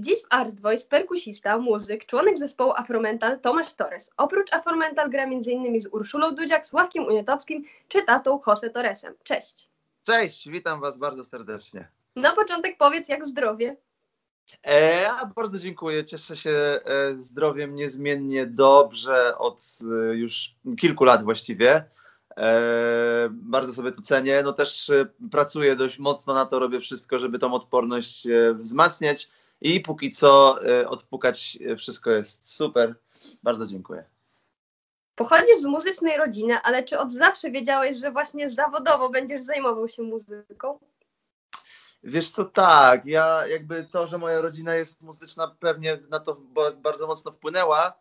Dziś w Art Voice perkusista, muzyk, członek zespołu Afromental Tomasz Torres. Oprócz Afromental gra m.in. z Urszulą Dudziak, Sławkiem Uniotowskim czy tatą Jose Torresem. Cześć! Cześć, witam Was bardzo serdecznie. Na początek powiedz, jak zdrowie? E, bardzo dziękuję. Cieszę się e, zdrowiem niezmiennie dobrze od e, już kilku lat właściwie. E, bardzo sobie to cenię. No też e, pracuję dość mocno na to, robię wszystko, żeby tą odporność e, wzmacniać i póki co e, odpukać wszystko jest super. Bardzo dziękuję. Pochodzisz z muzycznej rodziny, ale czy od zawsze wiedziałeś, że właśnie zawodowo będziesz zajmował się muzyką? Wiesz co, tak, ja jakby to, że moja rodzina jest muzyczna pewnie na to bardzo mocno wpłynęła,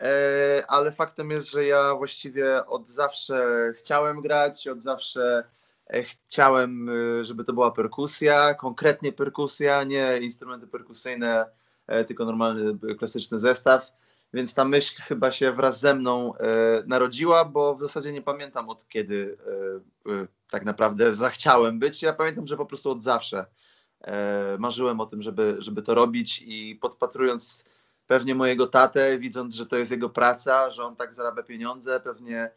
e, ale faktem jest, że ja właściwie od zawsze chciałem grać, od zawsze chciałem, e, żeby to była perkusja, konkretnie perkusja, nie instrumenty perkusyjne, e, tylko normalny e, klasyczny zestaw. Więc ta myśl chyba się wraz ze mną e, narodziła, bo w zasadzie nie pamiętam od kiedy e, e, tak naprawdę zachciałem być. Ja pamiętam, że po prostu od zawsze e, marzyłem o tym, żeby, żeby to robić i podpatrując pewnie mojego tatę, widząc, że to jest jego praca, że on tak zarabia pieniądze, pewnie e,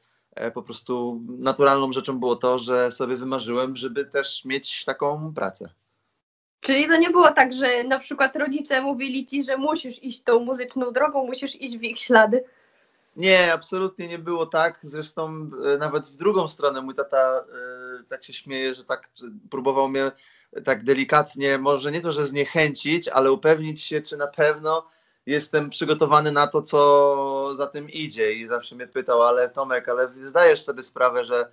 po prostu naturalną rzeczą było to, że sobie wymarzyłem, żeby też mieć taką pracę. Czyli to nie było tak, że na przykład rodzice mówili ci, że musisz iść tą muzyczną drogą, musisz iść w ich ślady. Nie, absolutnie nie było tak. Zresztą e, nawet w drugą stronę mój tata e, tak się śmieje, że tak próbował mnie tak delikatnie, może nie to, że zniechęcić, ale upewnić się, czy na pewno jestem przygotowany na to, co za tym idzie. I zawsze mnie pytał, ale Tomek, ale zdajesz sobie sprawę, że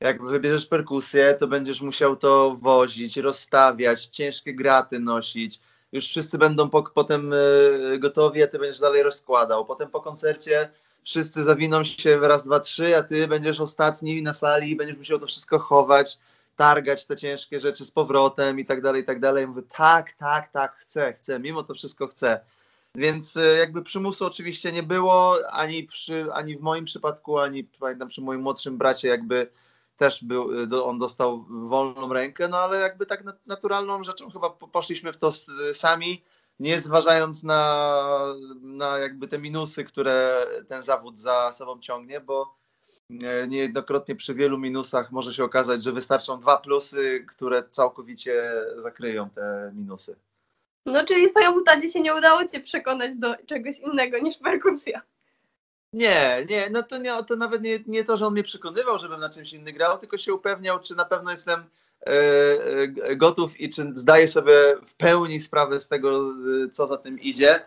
jak wybierzesz perkusję, to będziesz musiał to wozić, rozstawiać, ciężkie graty nosić. Już wszyscy będą po, potem e, gotowi, a ty będziesz dalej rozkładał. Potem po koncercie wszyscy zawiną się raz, dwa, trzy, a ty będziesz ostatni na sali i będziesz musiał to wszystko chować, targać te ciężkie rzeczy z powrotem i tak dalej, i tak dalej. Mówię, tak, tak, tak, chcę, chcę, mimo to wszystko chcę. Więc e, jakby przymusu oczywiście nie było, ani, przy, ani w moim przypadku, ani pamiętam przy moim młodszym bracie jakby też był, e, on dostał wolną rękę, no ale jakby tak nat- naturalną rzeczą chyba po- poszliśmy w to sami, nie zważając na, na jakby te minusy, które ten zawód za sobą ciągnie, bo e, niejednokrotnie przy wielu minusach może się okazać, że wystarczą dwa plusy, które całkowicie zakryją te minusy. No czyli twojemu tadzie się nie udało cię przekonać do czegoś innego niż perkusja. Nie, nie, no to, nie, to nawet nie, nie to, że on mnie przekonywał, żebym na czymś innym grał, tylko się upewniał, czy na pewno jestem e, e, gotów i czy zdaję sobie w pełni sprawę z tego, e, co za tym idzie.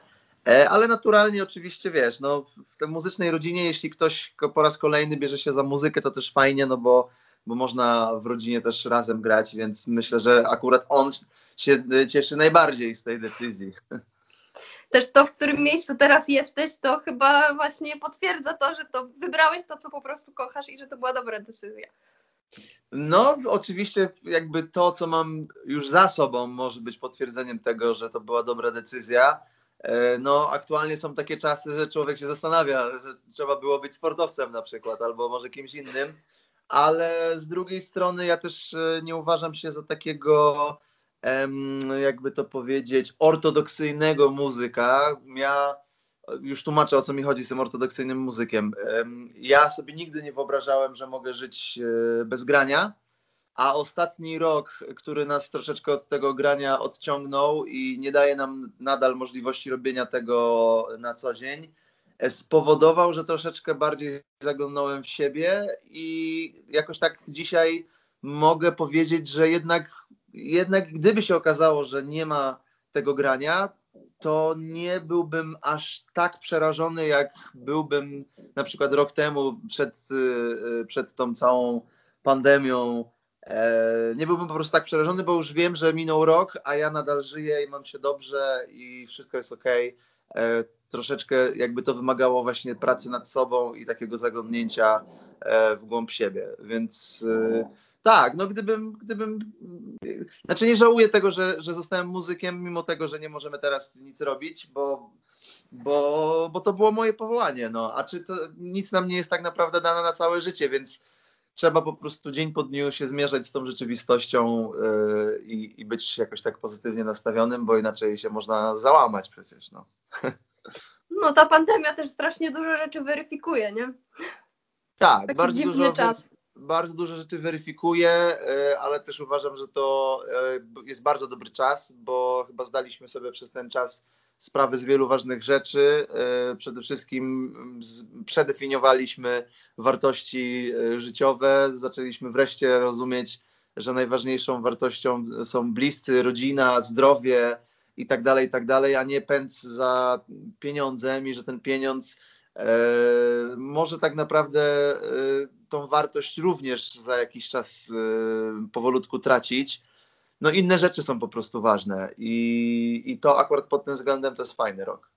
E, ale naturalnie oczywiście, wiesz, no, w tej muzycznej rodzinie, jeśli ktoś po raz kolejny bierze się za muzykę, to też fajnie, no bo, bo można w rodzinie też razem grać, więc myślę, że akurat on się e, cieszy najbardziej z tej decyzji. Też to, w którym miejscu teraz jesteś, to chyba właśnie potwierdza to, że to wybrałeś to, co po prostu kochasz i że to była dobra decyzja. No, oczywiście, jakby to, co mam już za sobą, może być potwierdzeniem tego, że to była dobra decyzja. E, No, aktualnie są takie czasy, że człowiek się zastanawia, że trzeba było być sportowcem na przykład, albo może kimś innym, ale z drugiej strony ja też e, nie uważam się za takiego, jakby to powiedzieć, ortodoksyjnego muzyka. Ja już tłumaczę o co mi chodzi z tym ortodoksyjnym muzykiem. Em, Ja sobie nigdy nie wyobrażałem, że mogę żyć e, bez grania, a ostatni rok, który nas troszeczkę od tego grania odciągnął i nie daje nam nadal możliwości robienia tego na co dzień, e, spowodował, że troszeczkę bardziej zaglądnąłem w siebie i jakoś tak dzisiaj mogę powiedzieć, że jednak, jednak gdyby się okazało, że nie ma tego grania, to nie byłbym aż tak przerażony, jak byłbym na przykład rok temu przed, y, przed tą całą pandemią. E, Nie byłbym po prostu tak przerażony, bo już wiem, że minął rok, a ja nadal żyję i mam się dobrze i wszystko jest ok. Troszeczkę jakby to wymagało właśnie pracy nad sobą i takiego zaglądnięcia e, w głąb siebie, więc y, tak, no gdybym, gdybym, znaczy nie żałuję tego, że, że zostałem muzykiem, mimo tego, że nie możemy teraz nic robić, bo, bo, bo to było moje powołanie, no, a czy to nic nam nie jest tak naprawdę dane na całe życie, więc trzeba po prostu dzień po dniu się zmierzać z tą rzeczywistością yy, i, i być jakoś tak pozytywnie nastawionym, bo inaczej się można załamać przecież. No. No ta pandemia też strasznie dużo rzeczy weryfikuje, nie? Tak, Taki bardzo dziwny dużo, czas. Bardzo dużo rzeczy weryfikuje, yy, ale też uważam, że to yy, jest bardzo dobry czas, bo chyba zdaliśmy sobie przez ten czas sprawę z wielu ważnych rzeczy. Yy, Przede wszystkim przedefiniowaliśmy wartości życiowe, zaczęliśmy wreszcie rozumieć, że najważniejszą wartością są bliscy, rodzina, zdrowie i tak dalej, i tak dalej, a nie pęd za pieniądzem i że ten pieniądz e, może tak naprawdę e, tą wartość również za jakiś czas e, powolutku tracić. No inne rzeczy są po prostu ważne i, i to akurat pod tym względem to jest fajny rok.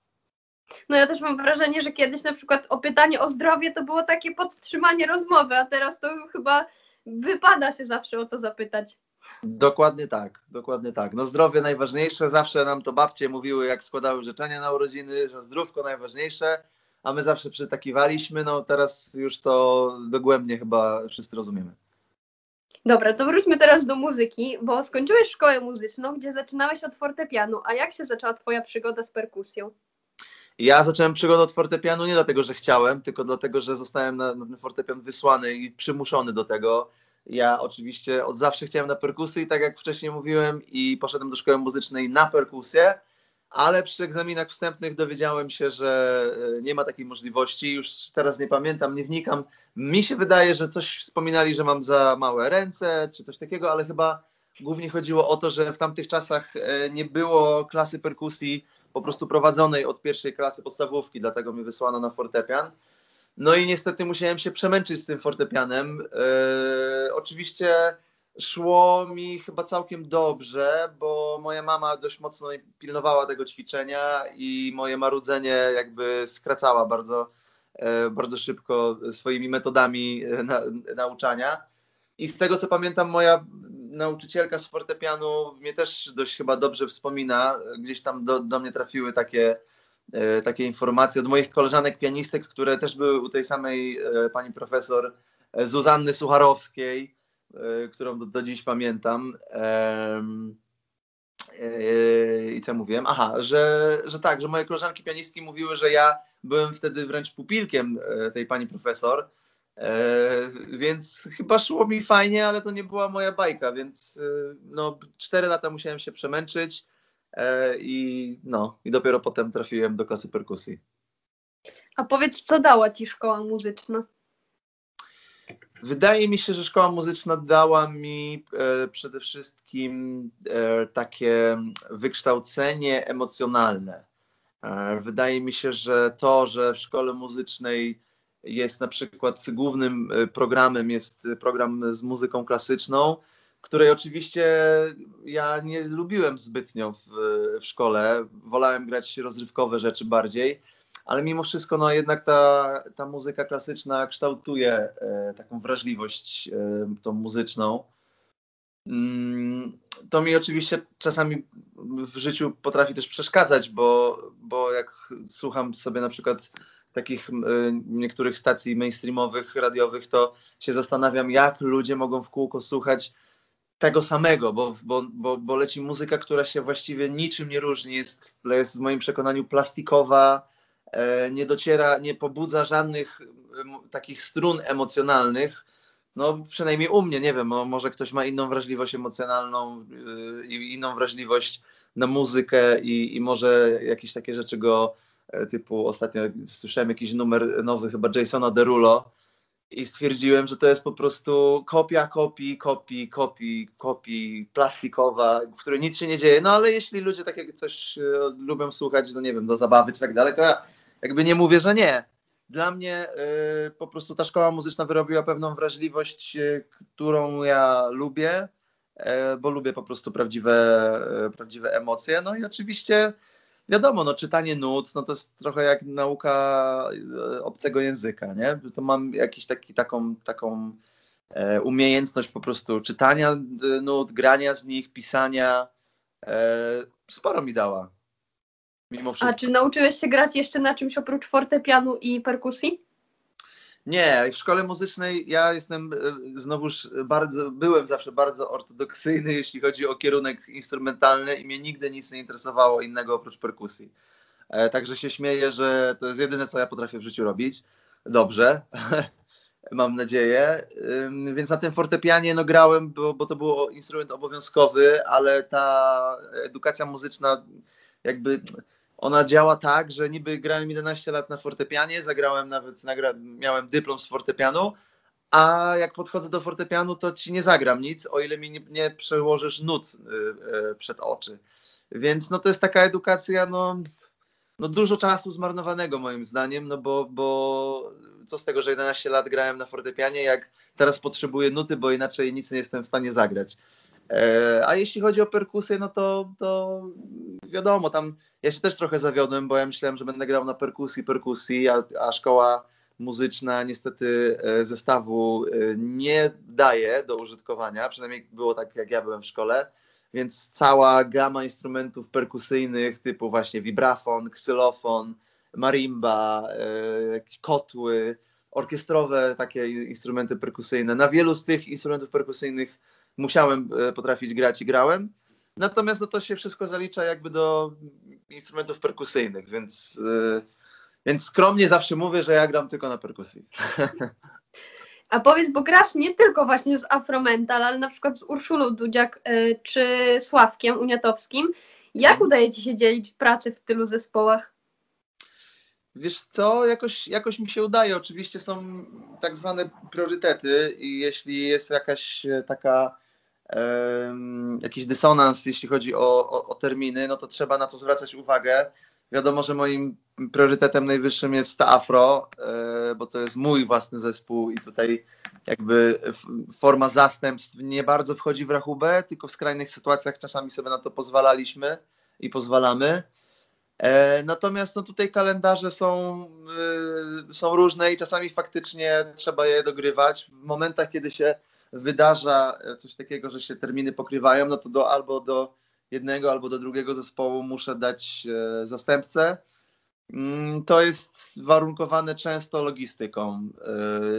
No ja też mam wrażenie, że kiedyś na przykład o pytanie o zdrowie to było takie podtrzymanie rozmowy, a teraz to chyba wypada się zawsze o to zapytać. Dokładnie tak, dokładnie tak. No zdrowie najważniejsze, zawsze nam to babcie mówiły, jak składały życzenia na urodziny, że zdrówko najważniejsze, a my zawsze przytakiwaliśmy, no teraz już to dogłębnie chyba wszyscy rozumiemy. Dobra, to wróćmy teraz do muzyki, bo skończyłeś szkołę muzyczną, gdzie zaczynałeś od fortepianu. A jak się zaczęła twoja przygoda z perkusją? Ja zacząłem przygodę od fortepianu nie dlatego, że chciałem, tylko dlatego, że zostałem na, na ten fortepian wysłany i przymuszony do tego. Ja oczywiście od zawsze chciałem na perkusję, tak jak wcześniej mówiłem, i poszedłem do szkoły muzycznej na perkusję, ale przy egzaminach wstępnych dowiedziałem się, że e, nie ma takiej możliwości. Już teraz nie pamiętam, nie wnikam. Mi się wydaje, że coś wspominali, że mam za małe ręce, czy coś takiego, ale chyba głównie chodziło o to, że w tamtych czasach e, nie było klasy perkusji po prostu prowadzonej od pierwszej klasy podstawówki, dlatego mi wysłano na fortepian. No i niestety musiałem się przemęczyć z tym fortepianem. Yy, oczywiście szło mi chyba całkiem dobrze, bo moja mama dość mocno pilnowała tego ćwiczenia i moje marudzenie jakby skracała bardzo, e, bardzo szybko swoimi metodami e, na, nauczania. I z tego co pamiętam, moja nauczycielka z fortepianu mnie też dość chyba dobrze wspomina. Gdzieś tam do, do mnie trafiły takie, e, takie informacje od moich koleżanek pianistek, które też były u tej samej pani profesor Zuzanny Sucharowskiej, którą do, do dziś pamiętam. E, I co mówiłem? Aha, że, że tak, że moje koleżanki pianistki mówiły, że ja byłem wtedy wręcz pupilkiem e, tej pani profesor. E, więc chyba szło mi fajnie, ale to nie była moja bajka, więc e, no, cztery lata musiałem się przemęczyć e, i no, i dopiero potem trafiłem do klasy perkusji. A powiedz, co dała ci szkoła muzyczna? Wydaje mi się, że szkoła muzyczna dała mi e, przede wszystkim e, takie wykształcenie emocjonalne. E, wydaje mi się, że to, że w szkole muzycznej jest na przykład głównym e, programem jest program z muzyką klasyczną, której oczywiście ja nie lubiłem zbytnio w, w szkole. Wolałem grać rozrywkowe rzeczy bardziej, ale mimo wszystko no jednak ta, ta muzyka klasyczna kształtuje e, taką wrażliwość e, tą muzyczną. Mm, To mi oczywiście czasami w życiu potrafi też przeszkadzać, bo, bo jak słucham sobie na przykład takich e, niektórych stacji mainstreamowych, radiowych, to się zastanawiam, jak ludzie mogą w kółko słuchać tego samego, bo, bo, bo, bo leci muzyka, która się właściwie niczym nie różni, jest, jest w moim przekonaniu plastikowa, nie dociera, nie pobudza żadnych takich strun emocjonalnych. No, przynajmniej u mnie, nie wiem, mo- może ktoś ma inną wrażliwość emocjonalną yy, i inną wrażliwość na muzykę i, i może jakieś takie rzeczy go, e, typu ostatnio słyszałem jakiś numer nowy chyba Jasona Derulo i stwierdziłem, że to jest po prostu kopia kopii, kopii, kopii, kopii plastikowa, w której nic się nie dzieje. No ale jeśli ludzie takie coś e, lubią słuchać, no nie wiem, do zabawy czy tak dalej, to ja jakby nie mówię, że nie. Dla mnie y, po prostu ta szkoła muzyczna wyrobiła pewną wrażliwość, y, którą ja lubię, e, bo lubię po prostu prawdziwe, e, prawdziwe emocje. No i oczywiście wiadomo, no czytanie nut, no to jest trochę jak nauka e, obcego języka, nie? To mam jakiś taki, taką, taką umiejętność po prostu czytania nut, grania z nich, pisania. Sporo mi dała. Mimo A wszystko. czy nauczyłeś się grać jeszcze na czymś oprócz fortepianu i perkusji? Nie, w szkole muzycznej ja jestem e, znowuż bardzo, byłem zawsze bardzo ortodoksyjny, jeśli chodzi o kierunek instrumentalny i mnie nigdy nic nie interesowało innego oprócz perkusji. E, także się śmieję, że to jest jedyne, co ja potrafię w życiu robić. Dobrze, mam nadzieję. Więc na tym fortepianie no, grałem, bo, bo to był instrument obowiązkowy, ale ta edukacja muzyczna jakby ona działa tak, że niby grałem 11 lat na fortepianie, zagrałem nawet, nagra, miałem dyplom z fortepianu, a jak podchodzę do fortepianu, to ci nie zagram nic, o ile mi nie, nie przełożysz nut y, y, przed oczy. Więc no to jest taka edukacja, no, no dużo czasu zmarnowanego moim zdaniem, no bo, bo co z tego, że 11 lat grałem na fortepianie, jak teraz potrzebuję nuty, bo inaczej nic nie jestem w stanie zagrać. E, a jeśli chodzi o perkusję, no to, to wiadomo, tam ja się też trochę zawiodłem, bo ja myślałem, że będę grał na perkusji, perkusji, a, a szkoła muzyczna niestety e, zestawu e, nie daje do użytkowania, przynajmniej było tak, jak ja byłem w szkole, więc cała gama instrumentów perkusyjnych typu właśnie vibrafon, ksylofon, marimba, kotły, orkiestrowe takie instrumenty perkusyjne. Na wielu z tych instrumentów perkusyjnych musiałem e, potrafić grać i grałem. Natomiast no, to się wszystko zalicza jakby do instrumentów perkusyjnych, więc, yy, więc skromnie zawsze mówię, że ja gram tylko na perkusji. A powiedz, bo grasz nie tylko właśnie z Afromental, ale na przykład z Urszulą Dudziak yy, czy Sławkiem Uniatowskim. Jak mhm. udaje Ci się dzielić pracę w tylu zespołach? Wiesz co, jakoś, jakoś mi się udaje. Oczywiście są tak zwane priorytety i jeśli jest jakaś taka jakiś dysonans, jeśli chodzi o, o, o, terminy, no to trzeba na to zwracać uwagę. Wiadomo, że moim priorytetem najwyższym jest ta Afro, e, bo to jest mój własny zespół i tutaj jakby forma zastępstw nie bardzo wchodzi w rachubę, tylko w skrajnych sytuacjach czasami sobie na to pozwalaliśmy i pozwalamy. E, natomiast no tutaj kalendarze są, e, są różne i czasami faktycznie trzeba je dogrywać. W momentach, kiedy się wydarza coś takiego, że się terminy pokrywają, no to do, albo do jednego, albo do drugiego zespołu muszę dać e, zastępcę. Mm, to jest warunkowane często logistyką.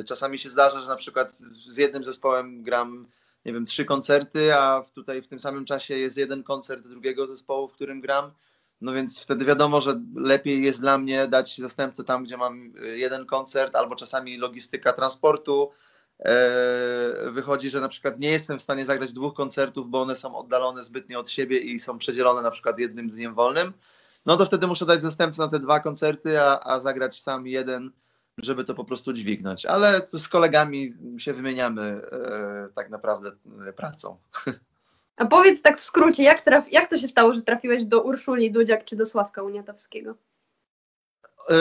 E, czasami się zdarza, że na przykład z jednym zespołem gram, nie wiem, trzy koncerty, a tutaj w tym samym czasie jest jeden koncert drugiego zespołu, w którym gram. No więc wtedy wiadomo, że lepiej jest dla mnie dać zastępcę tam, gdzie mam e, jeden koncert, albo czasami logistyka transportu, E, wychodzi, że na przykład nie jestem w stanie zagrać dwóch koncertów, bo one są oddalone zbytnio od siebie i są przedzielone na przykład jednym dniem wolnym, no to wtedy muszę dać zastępcę na te dwa koncerty, a, a zagrać sam jeden, żeby to po prostu dźwignąć. Ale z kolegami się wymieniamy e, tak naprawdę e, pracą. A powiedz tak w skrócie, jak, traf, jak to się stało, że trafiłeś do Urszuli Dudziak czy do Sławka Uniatowskiego? Yy,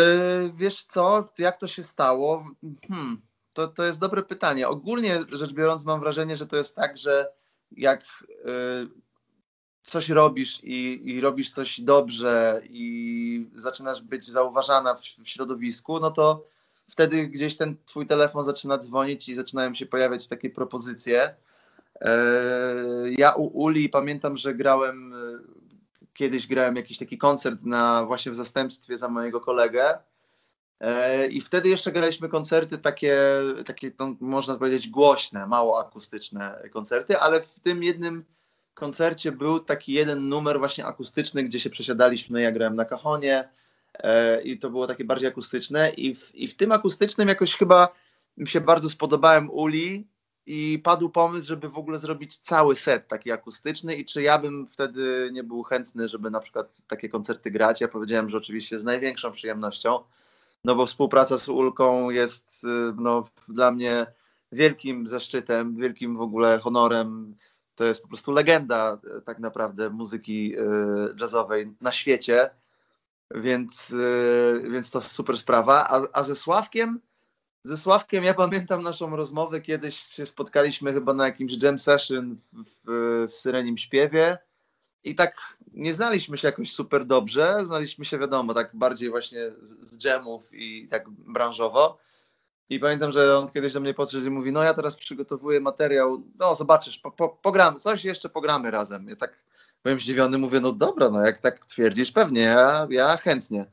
wiesz co, jak to się stało? Hmm to, to jest dobre pytanie. Ogólnie rzecz biorąc, mam wrażenie, że to jest tak, że jak y, coś robisz i, i, robisz coś dobrze i zaczynasz być zauważana w, w, środowisku, no to wtedy gdzieś ten twój telefon zaczyna dzwonić i zaczynają się pojawiać takie propozycje. Y, ja u Uli pamiętam, że grałem, y, kiedyś grałem jakiś taki koncert na właśnie w zastępstwie za mojego kolegę E, I wtedy jeszcze graliśmy koncerty takie, takie no, można powiedzieć, głośne, mało akustyczne koncerty, ale w tym jednym koncercie był taki jeden numer właśnie akustyczny, gdzie się przesiadaliśmy, ja grałem na kachonie e, i to było takie bardziej akustyczne. I w, i w tym akustycznym jakoś chyba mi się bardzo spodobałem Uli i padł pomysł, żeby w ogóle zrobić cały set taki akustyczny. I czy ja bym wtedy nie był chętny, żeby na przykład takie koncerty grać. Ja powiedziałem, że oczywiście z największą przyjemnością no bo współpraca z Ulką jest y, no, dla mnie wielkim zaszczytem, wielkim w ogóle honorem. To jest po prostu legenda y, tak naprawdę muzyki y, jazzowej na świecie, więc, więc to super sprawa. A, a ze Sławkiem, ze Sławkiem ja pamiętam naszą rozmowę, kiedyś się spotkaliśmy chyba na jakimś jam session w, w, w Syrenim Śpiewie i tak nie znaliśmy się jakoś super dobrze, znaliśmy się wiadomo, tak bardziej właśnie z, z dżemów i tak branżowo. I pamiętam, że on kiedyś do mnie podszedł i mówi, no ja teraz przygotowuję materiał, no zobaczysz, po, po, pogramy, coś jeszcze pogramy razem. Ja tak byłem zdziwiony, mówię, no dobra, no jak tak twierdzisz, pewnie, ja, ja chętnie.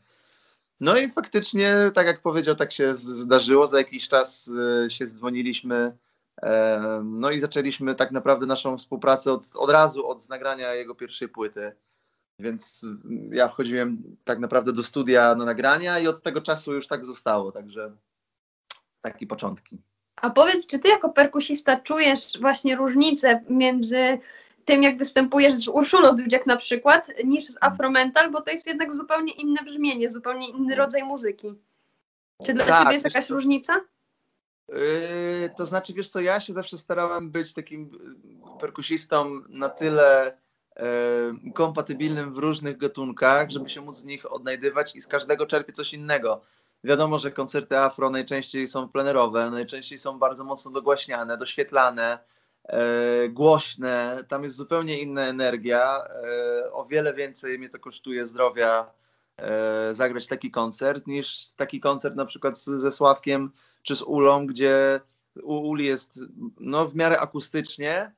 No i faktycznie, tak jak powiedział, tak się zdarzyło. Za jakiś czas e, się dzwoniliśmy. No i zaczęliśmy tak naprawdę naszą współpracę od, od razu, od nagrania jego pierwszej płyty. Więc ja wchodziłem tak naprawdę do studia na nagrania i od tego czasu już tak zostało. Także takie początki. A powiedz, czy ty jako perkusista czujesz właśnie różnicę między tym, jak występujesz z Urszulą Dudziak na przykład, niż z Afromental, bo to jest jednak zupełnie inne brzmienie, zupełnie inny rodzaj muzyki. Czy dla tak, ciebie jest jakaś różnica? Yy, to znaczy, wiesz co, ja się zawsze starałem być takim perkusistą na tyle yy, kompatybilnym w różnych gatunkach, żeby się móc z nich odnajdywać i z każdego czerpie coś innego. Wiadomo, że koncerty afro najczęściej są plenerowe, najczęściej są bardzo mocno dogłaśniane, doświetlane, głośne. Tam jest zupełnie inna energia. O wiele więcej mnie to kosztuje zdrowia zagrać taki koncert, niż taki koncert na przykład z, ze Sławkiem czy z Ulą, gdzie u Uli jest no, w miarę akustycznie,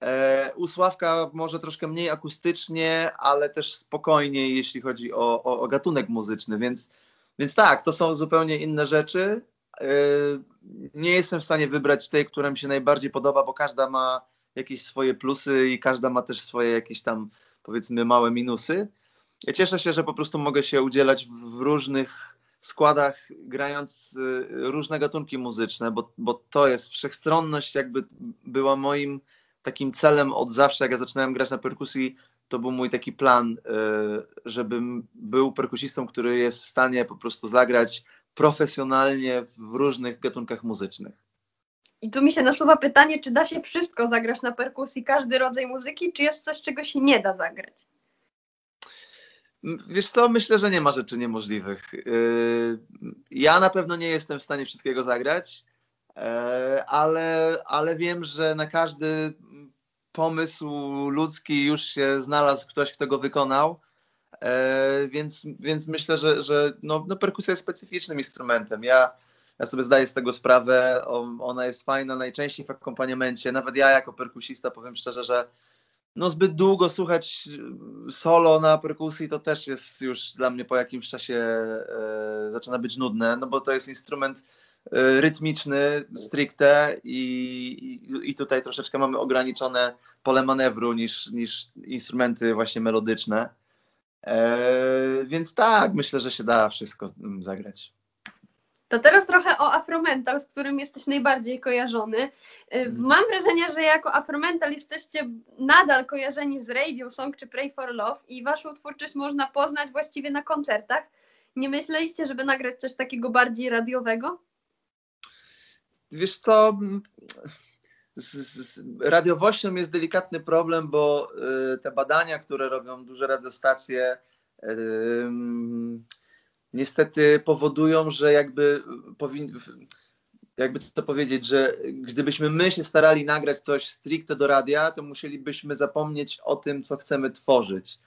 e, u Sławka może troszkę mniej akustycznie, ale też spokojniej, jeśli chodzi o, o, o gatunek muzyczny, więc więc tak, to są zupełnie inne rzeczy. Yy, nie jestem w stanie wybrać tej, która mi się najbardziej podoba, bo każda ma jakieś swoje plusy i każda ma też swoje jakieś tam powiedzmy małe minusy. Ja cieszę się, że po prostu mogę się udzielać w różnych składach, grając yy, różne gatunki muzyczne, bo, bo to jest wszechstronność, jakby była moim takim celem od zawsze, jak ja zaczynałem grać na perkusji, to był mój taki plan, e, żebym był perkusistą, który jest w stanie po prostu zagrać profesjonalnie w różnych gatunkach muzycznych. I tu mi się nasuwa pytanie, czy da się wszystko zagrać na perkusji, każdy rodzaj muzyki, czy jest coś, czego się nie da zagrać? Wiesz co, myślę, że nie ma rzeczy niemożliwych. E, ja na pewno nie jestem w stanie wszystkiego zagrać, e, ale, ale wiem, że na każdy pomysł ludzki już się znalazł ktoś, kto go wykonał. E, więc, więc myślę, że, że no, no perkusja jest specyficznym instrumentem. Ja, ja sobie zdaję z tego sprawę, ona jest fajna najczęściej w akompaniamencie. Nawet ja jako perkusista powiem szczerze, że no zbyt długo słuchać solo na perkusji to też jest już dla mnie po jakimś czasie e, zaczyna być nudne, no bo to jest instrument Y, rytmiczny stricte i, i, i, tutaj troszeczkę mamy ograniczone pole manewru niż, niż instrumenty właśnie melodyczne. E, więc tak, myślę, że się da wszystko mm, zagrać. To teraz trochę o Afromental, z którym jesteś najbardziej kojarzony. Y, mhm. Mam wrażenie, że jako Afromental jesteście nadal kojarzeni z Radio Song czy Pray for Love i waszą twórczość można poznać właściwie na koncertach. Nie myśleliście, żeby nagrać coś takiego bardziej radiowego? wiesz co, z, z, radiowością jest delikatny problem, bo y, te badania, które robią duże radiostacje, y, niestety powodują, że jakby powin, jakby to powiedzieć, że gdybyśmy my się starali nagrać coś stricte do radia, to musielibyśmy zapomnieć o tym, co chcemy tworzyć.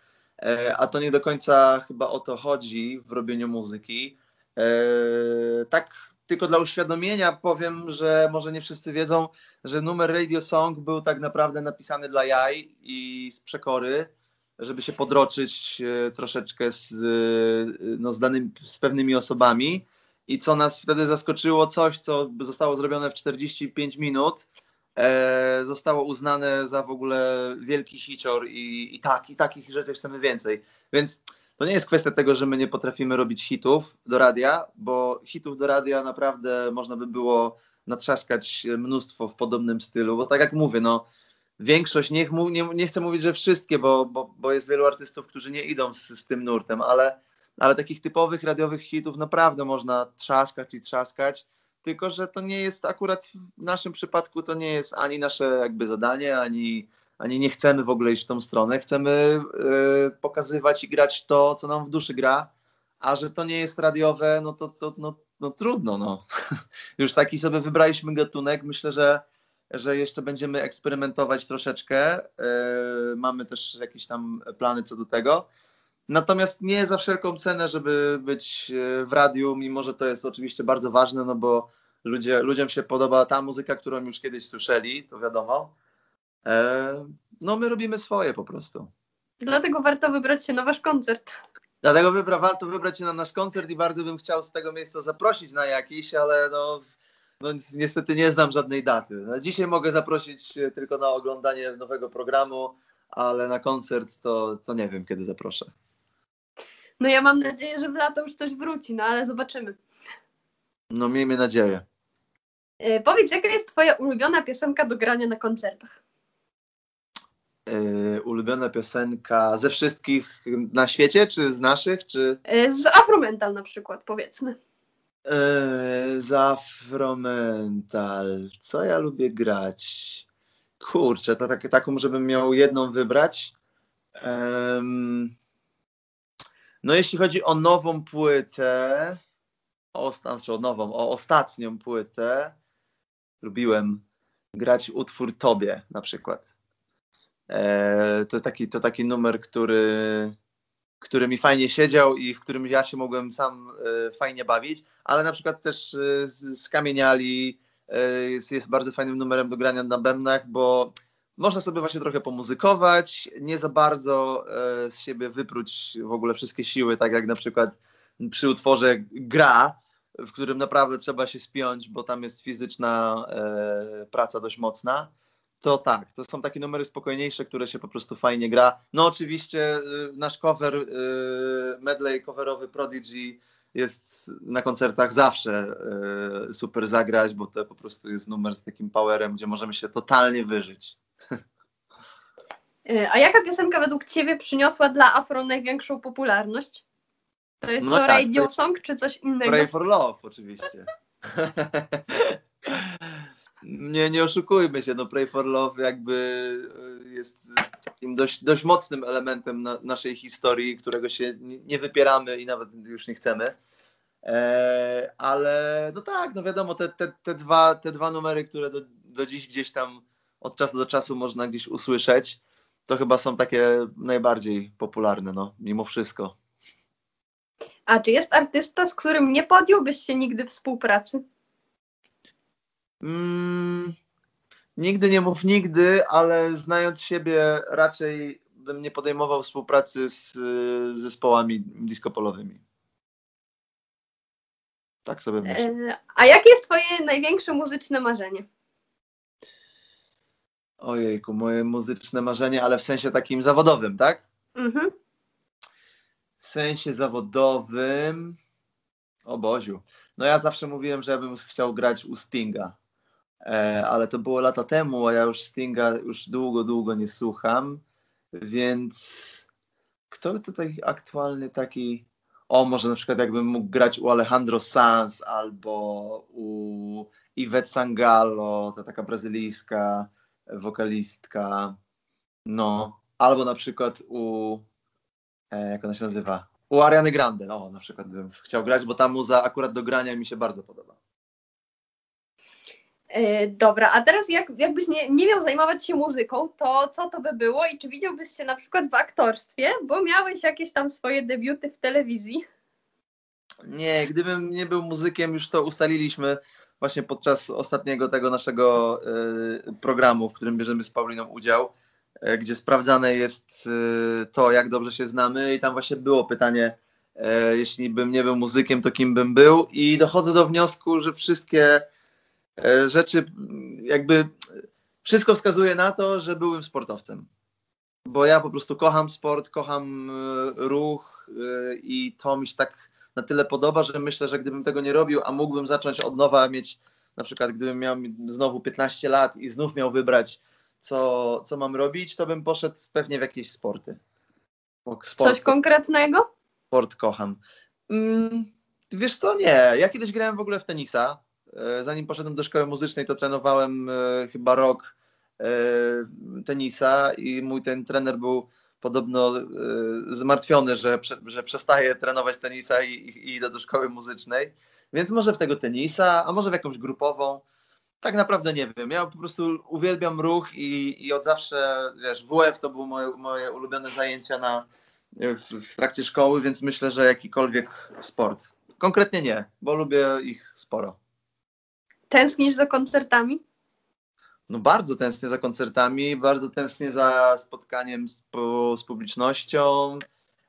E, a to nie do końca chyba o to chodzi w robieniu muzyki. E, tak tylko dla uświadomienia powiem, że może nie wszyscy wiedzą, że numer Radio Song był tak naprawdę napisany dla jaj i z przekory, żeby się podroczyć e, troszeczkę z, e, no, z, danym, z pewnymi osobami. I co nas wtedy zaskoczyło, coś, co zostało zrobione w 45 minut, e, zostało uznane za w ogóle wielki hicior i, i tak, i takich rzeczy chcemy więcej. Więc to nie jest kwestia tego, że my nie potrafimy robić hitów do radia, bo hitów do radia naprawdę można by było natrzaskać mnóstwo w podobnym stylu, bo tak jak mówię, no większość, niech mu, nie, nie chcę mówić, że wszystkie, bo, bo, bo jest wielu artystów, którzy nie idą z, z tym nurtem, ale, ale takich typowych radiowych hitów naprawdę można trzaskać i trzaskać, tylko że to nie jest akurat w naszym przypadku to nie jest ani nasze jakby zadanie, ani ani nie chcemy w ogóle iść w tą stronę. Chcemy y, pokazywać i grać to, co nam w duszy gra, a że to nie jest radiowe, no to, to no, no trudno. No. Już taki sobie wybraliśmy gatunek. Myślę, że, że jeszcze będziemy eksperymentować troszeczkę. Y, mamy też jakieś tam plany co do tego. Natomiast nie za wszelką cenę, żeby być y, w radiu, mimo że to jest oczywiście bardzo ważne, no bo ludzie, ludziom się podoba ta muzyka, którą już kiedyś słyszeli, to wiadomo E, no my robimy swoje po prostu. Dlatego warto wybrać się na wasz koncert. Dlatego wybra, warto wybrać się na nasz koncert i bardzo bym chciał z tego miejsca zaprosić na jakiś, ale no, no niestety nie znam żadnej daty. No, dzisiaj mogę zaprosić tylko na oglądanie nowego programu, ale na koncert to, to nie wiem, kiedy zaproszę. No ja mam nadzieję, że w lato już coś wróci, no ale zobaczymy. No miejmy nadzieję. Yy, powiedz, jaka jest twoja ulubiona piosenka do grania na koncertach? Yy, ulubiona piosenka ze wszystkich na świecie, czy z naszych, czy... Yy, z Afromental na przykład, powiedzmy. Yy, z Afromental. Co ja lubię grać? Kurczę, to tak, taką, żebym miał jedną wybrać. no jeśli chodzi o nową płytę, o, znaczy o nową, o ostatnią płytę, lubiłem grać utwór Tobie na przykład. E, to, taki, to taki numer, który, który mi fajnie siedział i w którym ja się mogłem sam e, fajnie bawić, ale na przykład też e, z, Kamieniali jest, jest bardzo fajnym numerem do grania na bębnach, bo można sobie właśnie trochę pomuzykować, nie za bardzo z siebie wypróć w ogóle wszystkie siły, tak jak na przykład przy utworze gra, w którym naprawdę trzeba się spiąć, bo tam jest fizyczna praca dość mocna to tak, to są takie numery spokojniejsze, które się po prostu fajnie gra. No oczywiście y, nasz cover, y, medley coverowy Prodigy jest na koncertach zawsze y, super zagrać, bo to po prostu jest numer z takim powerem, gdzie możemy się totalnie wyżyć. A jaka piosenka według Ciebie przyniosła dla Afro największą popularność? To jest no to tak, Radio to Song czy coś innego? Pray for Love oczywiście. nie, nie oszukujmy się, no Pray for Love jakby e, jest takim dość, dość mocnym elementem na, naszej historii, którego się nie wypieramy i nawet już nie chcemy. E, ale no tak, no wiadomo, te, te, te, dwa, te dwa numery, które do, do dziś gdzieś tam od czasu do czasu można gdzieś usłyszeć, to chyba są takie najbardziej popularne, no, mimo wszystko. A czy jest artysta, z którym nie podjąłbyś się nigdy współpracy? Mm, nigdy nie mów nigdy, ale znając siebie, raczej bym nie podejmował współpracy z y, zespołami disco-polowymi. Tak sobie myślę. E, a jakie jest Twoje największe muzyczne marzenie? Ojejku, moje muzyczne marzenie, ale w sensie takim zawodowym, tak? Mhm. W sensie zawodowym. O Boziu. No ja zawsze mówiłem, że ja bym chciał grać u Stinga. E, ale to było lata temu, a ja już Stinga już długo, długo nie słucham, więc kto tutaj aktualny taki, o może na przykład jakbym mógł grać u Alejandro Sanz albo u Yvette Sangalo, to taka brazylijska wokalistka, no, albo na przykład u, e, jak ona się nazywa, u Ariany Grande, no na przykład bym chciał grać, bo ta muza akurat do grania mi się bardzo podoba. E, dobra, a teraz jak, jakbyś nie, nie miał zajmować się muzyką, to co to by było i czy widziałbyś się na przykład w aktorstwie, bo miałeś jakieś tam swoje debiuty w telewizji? Nie, gdybym nie był muzykiem, już to ustaliliśmy właśnie podczas ostatniego tego naszego y, programu, w którym bierzemy z Pauliną udział, y, gdzie sprawdzane jest y, to, jak dobrze się znamy i tam właśnie było pytanie, jeśli bym nie był muzykiem, to kim bym był i dochodzę do wniosku, że wszystkie rzeczy, jakby wszystko wskazuje na to, że byłem sportowcem. Bo ja po prostu kocham sport, kocham e, ruch e, i to mi się tak na tyle podoba, że myślę, że gdybym tego nie robił, a mógłbym zacząć od nowa mieć, na przykład gdybym miał znowu 15 lat i znów miał wybrać, co, co mam robić, to bym poszedł pewnie w jakieś sporty. Sport, Coś konkretnego? Sport kocham. Mm, wiesz co, nie. Ja kiedyś grałem w ogóle w tenisa E, zanim poszedłem do szkoły muzycznej, to trenowałem e, chyba rok e, tenisa i mój ten trener był podobno zmartwiony, że, że przestaje trenować tenisa i, i idę do szkoły muzycznej. Więc może w tego tenisa, a może w jakąś grupową. Tak naprawdę nie wiem. Ja po prostu uwielbiam ruch i, i od zawsze, wiesz, WF to były moje, moje ulubione zajęcia na, w, w trakcie szkoły, więc myślę, że jakikolwiek sport. Konkretnie nie, bo lubię ich sporo. Tęsknisz za koncertami? No bardzo tęsknię za koncertami, bardzo tęsknię za spotkaniem z, z publicznością.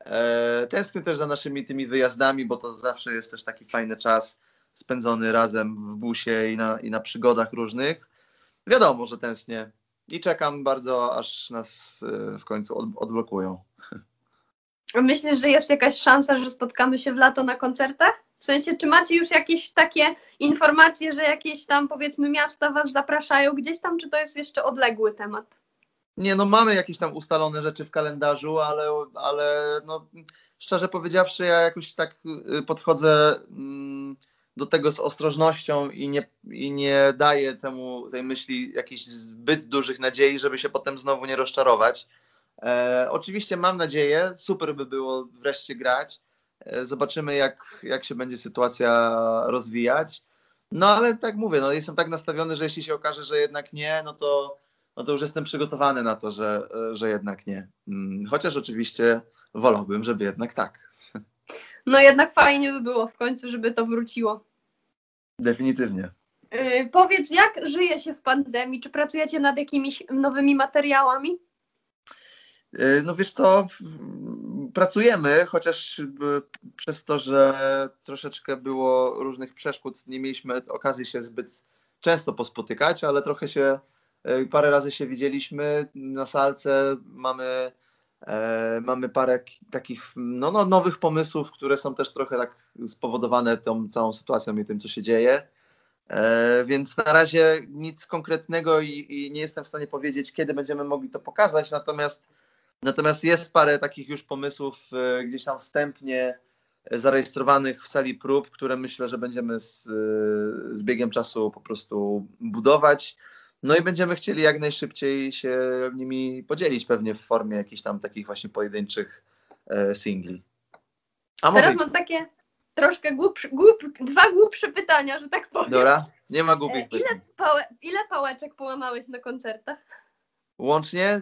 E, tęsknię też za naszymi tymi wyjazdami, bo to zawsze jest też taki fajny czas spędzony razem w busie i na, i na przygodach różnych. Wiadomo, że tęsknię i czekam bardzo, aż nas e, w końcu od, odblokują. Myślisz, że jest jakaś szansa, że spotkamy się w lato na koncertach? W sensie, czy macie już jakieś takie informacje, że jakieś tam powiedzmy miasta was zapraszają gdzieś tam, czy to jest jeszcze odległy temat? Nie, no mamy jakieś tam ustalone rzeczy w kalendarzu, ale, ale no, szczerze powiedziawszy, ja jakoś tak y, podchodzę mm, do tego z ostrożnością i nie, i nie daję temu, tej myśli jakichś zbyt dużych nadziei, żeby się potem znowu nie rozczarować. E, oczywiście mam nadzieję, super by było wreszcie grać. E, zobaczymy, jak, jak się będzie sytuacja rozwijać. No ale tak mówię, no, jestem tak nastawiony, że jeśli się okaże, że jednak nie, no to, no to już jestem przygotowany na to, że, że jednak nie. Mm, chociaż oczywiście wolałbym, żeby jednak tak. No jednak fajnie by było w końcu, żeby to wróciło. Definitywnie. Yy, powiedz, jak żyje się w pandemii? Czy pracujecie nad jakimiś nowymi materiałami? Yy, no wiesz co, pracujemy, chociaż przez to, że troszeczkę było różnych przeszkód, nie mieliśmy okazji się zbyt często pospotykać, ale trochę się, yy, parę razy się widzieliśmy na salce, mamy, e, mamy parę takich no, no, nowych pomysłów, które są też trochę tak spowodowane tą całą sytuacją i tym, co się dzieje. E, więc na razie nic konkretnego i, i nie jestem w stanie powiedzieć, kiedy będziemy mogli to pokazać, natomiast Natomiast jest parę takich już pomysłów e, gdzieś tam wstępnie zarejestrowanych w sali prób, które myślę, że będziemy z, e, z biegiem czasu po prostu budować. No i będziemy chcieli jak najszybciej się nimi podzielić, pewnie w formie jakichś tam takich właśnie pojedynczych e, singli. A Teraz mam takie troszkę głupsze, głup, dwa głupsze pytania, że tak powiem. Dobra, nie ma głupich pytań. Ile, pałe, ile pałeczek połamałeś na koncertach? Łącznie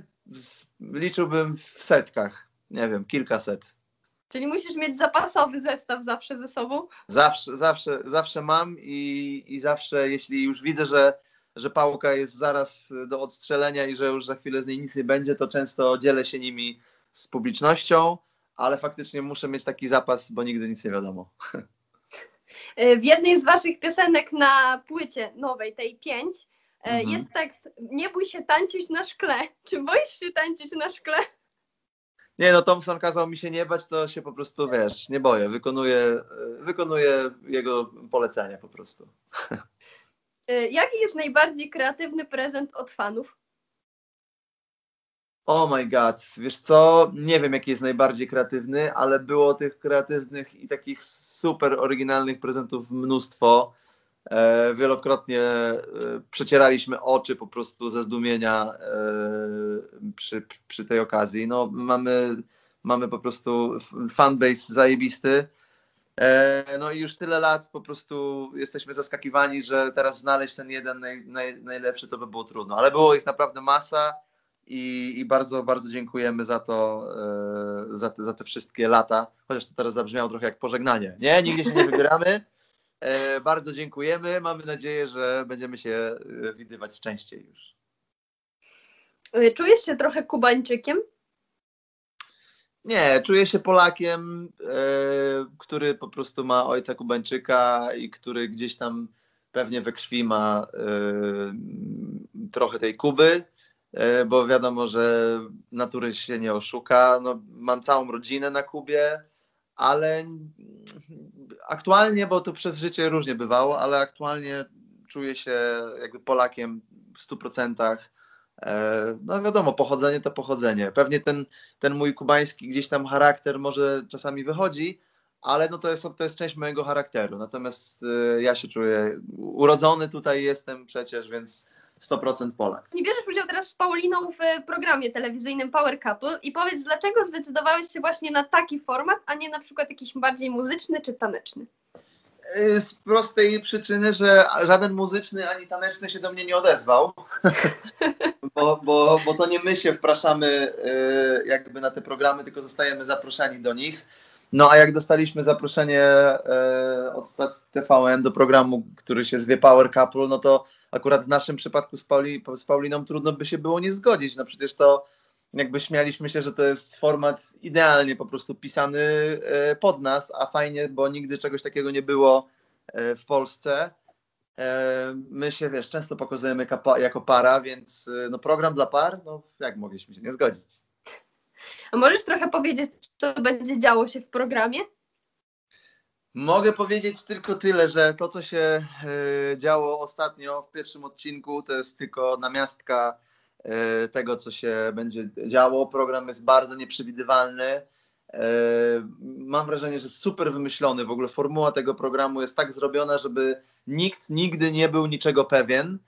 liczyłbym w setkach. Nie wiem, kilkaset. Czyli musisz mieć zapasowy zestaw zawsze ze sobą? Zawsze, zawsze, zawsze mam i, i zawsze, jeśli już widzę, że, że pałka jest zaraz do odstrzelenia i że już za chwilę z niej nic nie będzie, to często dzielę się nimi z publicznością, ale faktycznie muszę mieć taki zapas, bo nigdy nic nie wiadomo. W jednej z waszych piosenek na płycie nowej, tej 5, E, mhm. Jest tekst, nie bój się tańczyć na szkle. Czy boisz się tańczyć na szkle? Nie, no Thompson kazał mi się nie bać, to się po prostu, wiesz, nie boję. Wykonuję, wykonuję jego polecenia po prostu. E, jaki jest najbardziej kreatywny prezent od fanów? Oh my god, wiesz co, nie wiem jaki jest najbardziej kreatywny, ale było tych kreatywnych i takich super oryginalnych prezentów mnóstwo. E, wielokrotnie e, przecieraliśmy oczy po prostu ze zdumienia e, przy, przy tej okazji. No, mamy, mamy po prostu fanbase zajebisty. No i już tyle lat po prostu jesteśmy zaskakiwani, że teraz znaleźć ten jeden naj, naj, najlepszy to by było trudno, ale było ich naprawdę masa i, i bardzo, bardzo dziękujemy za to, za te, za te wszystkie lata, chociaż to teraz zabrzmiało trochę jak pożegnanie. Nie, nigdzie się nie wybieramy. E, bardzo dziękujemy. Mamy nadzieję, że będziemy się e, widywać częściej już. E, czujesz się trochę Kubańczykiem? Nie, czuję się Polakiem, który po prostu ma ojca Kubańczyka i który gdzieś tam pewnie we krwi ma trochę tej Kuby, bo wiadomo, że natury się nie oszuka. No, mam całą rodzinę na Kubie, ale aktualnie, bo to przez życie różnie bywało, ale aktualnie czuję się jakby Polakiem w 100%. E, no wiadomo, pochodzenie to pochodzenie. Pewnie ten, ten mój kubański gdzieś tam charakter może czasami wychodzi, ale no to jest, to jest część mojego charakteru. Natomiast e, ja się czuję urodzony tutaj jestem przecież, więc 100% Polak. Nie bierzesz udziału teraz z Pauliną w programie telewizyjnym Power Couple i powiedz, dlaczego zdecydowałeś się właśnie na taki format, a nie na przykład jakiś bardziej muzyczny czy taneczny? Y, z prostej przyczyny, że żaden muzyczny ani taneczny się do mnie nie odezwał, bo, bo, bo to nie my się wpraszamy y, jakby na te programy, tylko zostajemy zaproszeni do nich. No a jak dostaliśmy zaproszenie y, od stacji TVN do programu, który się zwie Power Couple, no to akurat w naszym przypadku z, Pauli, z Pauliną trudno by się było nie zgodzić. No przecież to jakby śmialiśmy się, że to jest format idealnie po prostu pisany e, pod nas, a fajnie, bo nigdy czegoś takiego nie było e, w Polsce. E, my się, wiesz, często pokazujemy jako para, więc no, program dla par, no jak mogliśmy się nie zgodzić. A możesz trochę powiedzieć, co będzie działo się w programie? Mogę powiedzieć tylko tyle, że to, co się działo ostatnio w pierwszym odcinku, to jest tylko namiastka E, tego, co się będzie działo. Program jest bardzo nieprzewidywalny. E, mam wrażenie, że super wymyślony. W ogóle formuła tego programu jest tak zrobiona, żeby nikt nigdy nie był niczego pewien,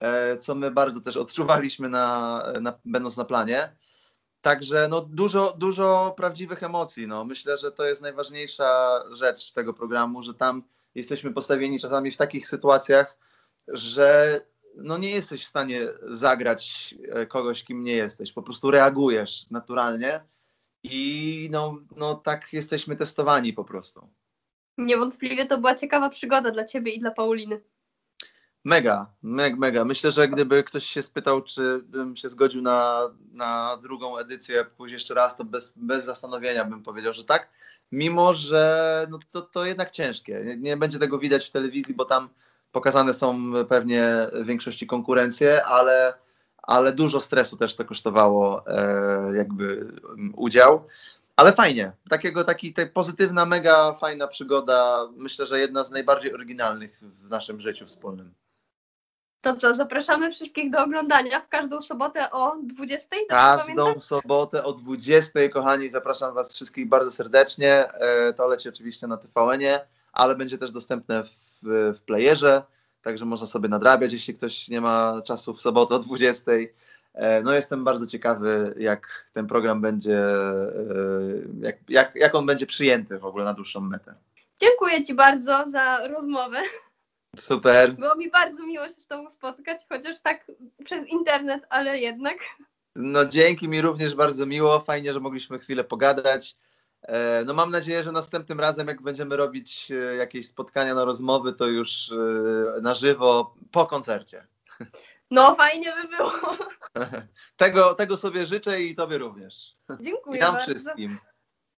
e, co my bardzo też odczuwaliśmy, na, na, będąc na planie. Także no, dużo, dużo prawdziwych emocji. No. Myślę, że to jest najważniejsza rzecz tego programu, że tam jesteśmy postawieni czasami w takich sytuacjach, że no nie jesteś w stanie zagrać e, kogoś, kim nie jesteś. Po prostu reagujesz naturalnie i no, no tak jesteśmy testowani po prostu. Niewątpliwie to była ciekawa przygoda dla ciebie i dla Pauliny. Mega, mega, mega. Myślę, że gdyby ktoś się spytał, czy bym się zgodził na, na drugą edycję, pójść jeszcze raz, to bez, bez zastanowienia bym powiedział, że tak. Mimo, że no to, to jednak ciężkie. Nie, nie będzie tego widać w telewizji, bo tam pokazane są pewnie w większości konkurencje, ale, ale dużo stresu też to kosztowało e, jakby udział. Ale fajnie, takiego, taki te pozytywna, mega fajna przygoda. Myślę, że jedna z najbardziej oryginalnych w naszym życiu wspólnym. To co, zapraszamy wszystkich do oglądania w każdą sobotę o 20. Każdą sobotę o 20. Kochani, zapraszam Was wszystkich bardzo serdecznie. E, to leci oczywiście na TVN-ie ale będzie też dostępne w, w playerze, także można sobie nadrabiać, jeśli ktoś nie ma czasu w sobotę o 20. E, no jestem bardzo ciekawy, jak ten program będzie, e, jak, jak, jak on będzie przyjęty w ogóle na dłuższą metę. Dziękuję Ci bardzo za rozmowę. Super. Było mi bardzo miło się z Tobą spotkać, chociaż tak przez internet, ale jednak. No dzięki mi również bardzo miło, fajnie, że mogliśmy chwilę pogadać. E, no mam nadzieję, że następnym razem, jak będziemy robić e, jakieś spotkania na rozmowy, to już e, na żywo po koncercie. No fajnie by było. Tego, tego sobie życzę i tobie również. Dziękuję I nam bardzo. wszystkim.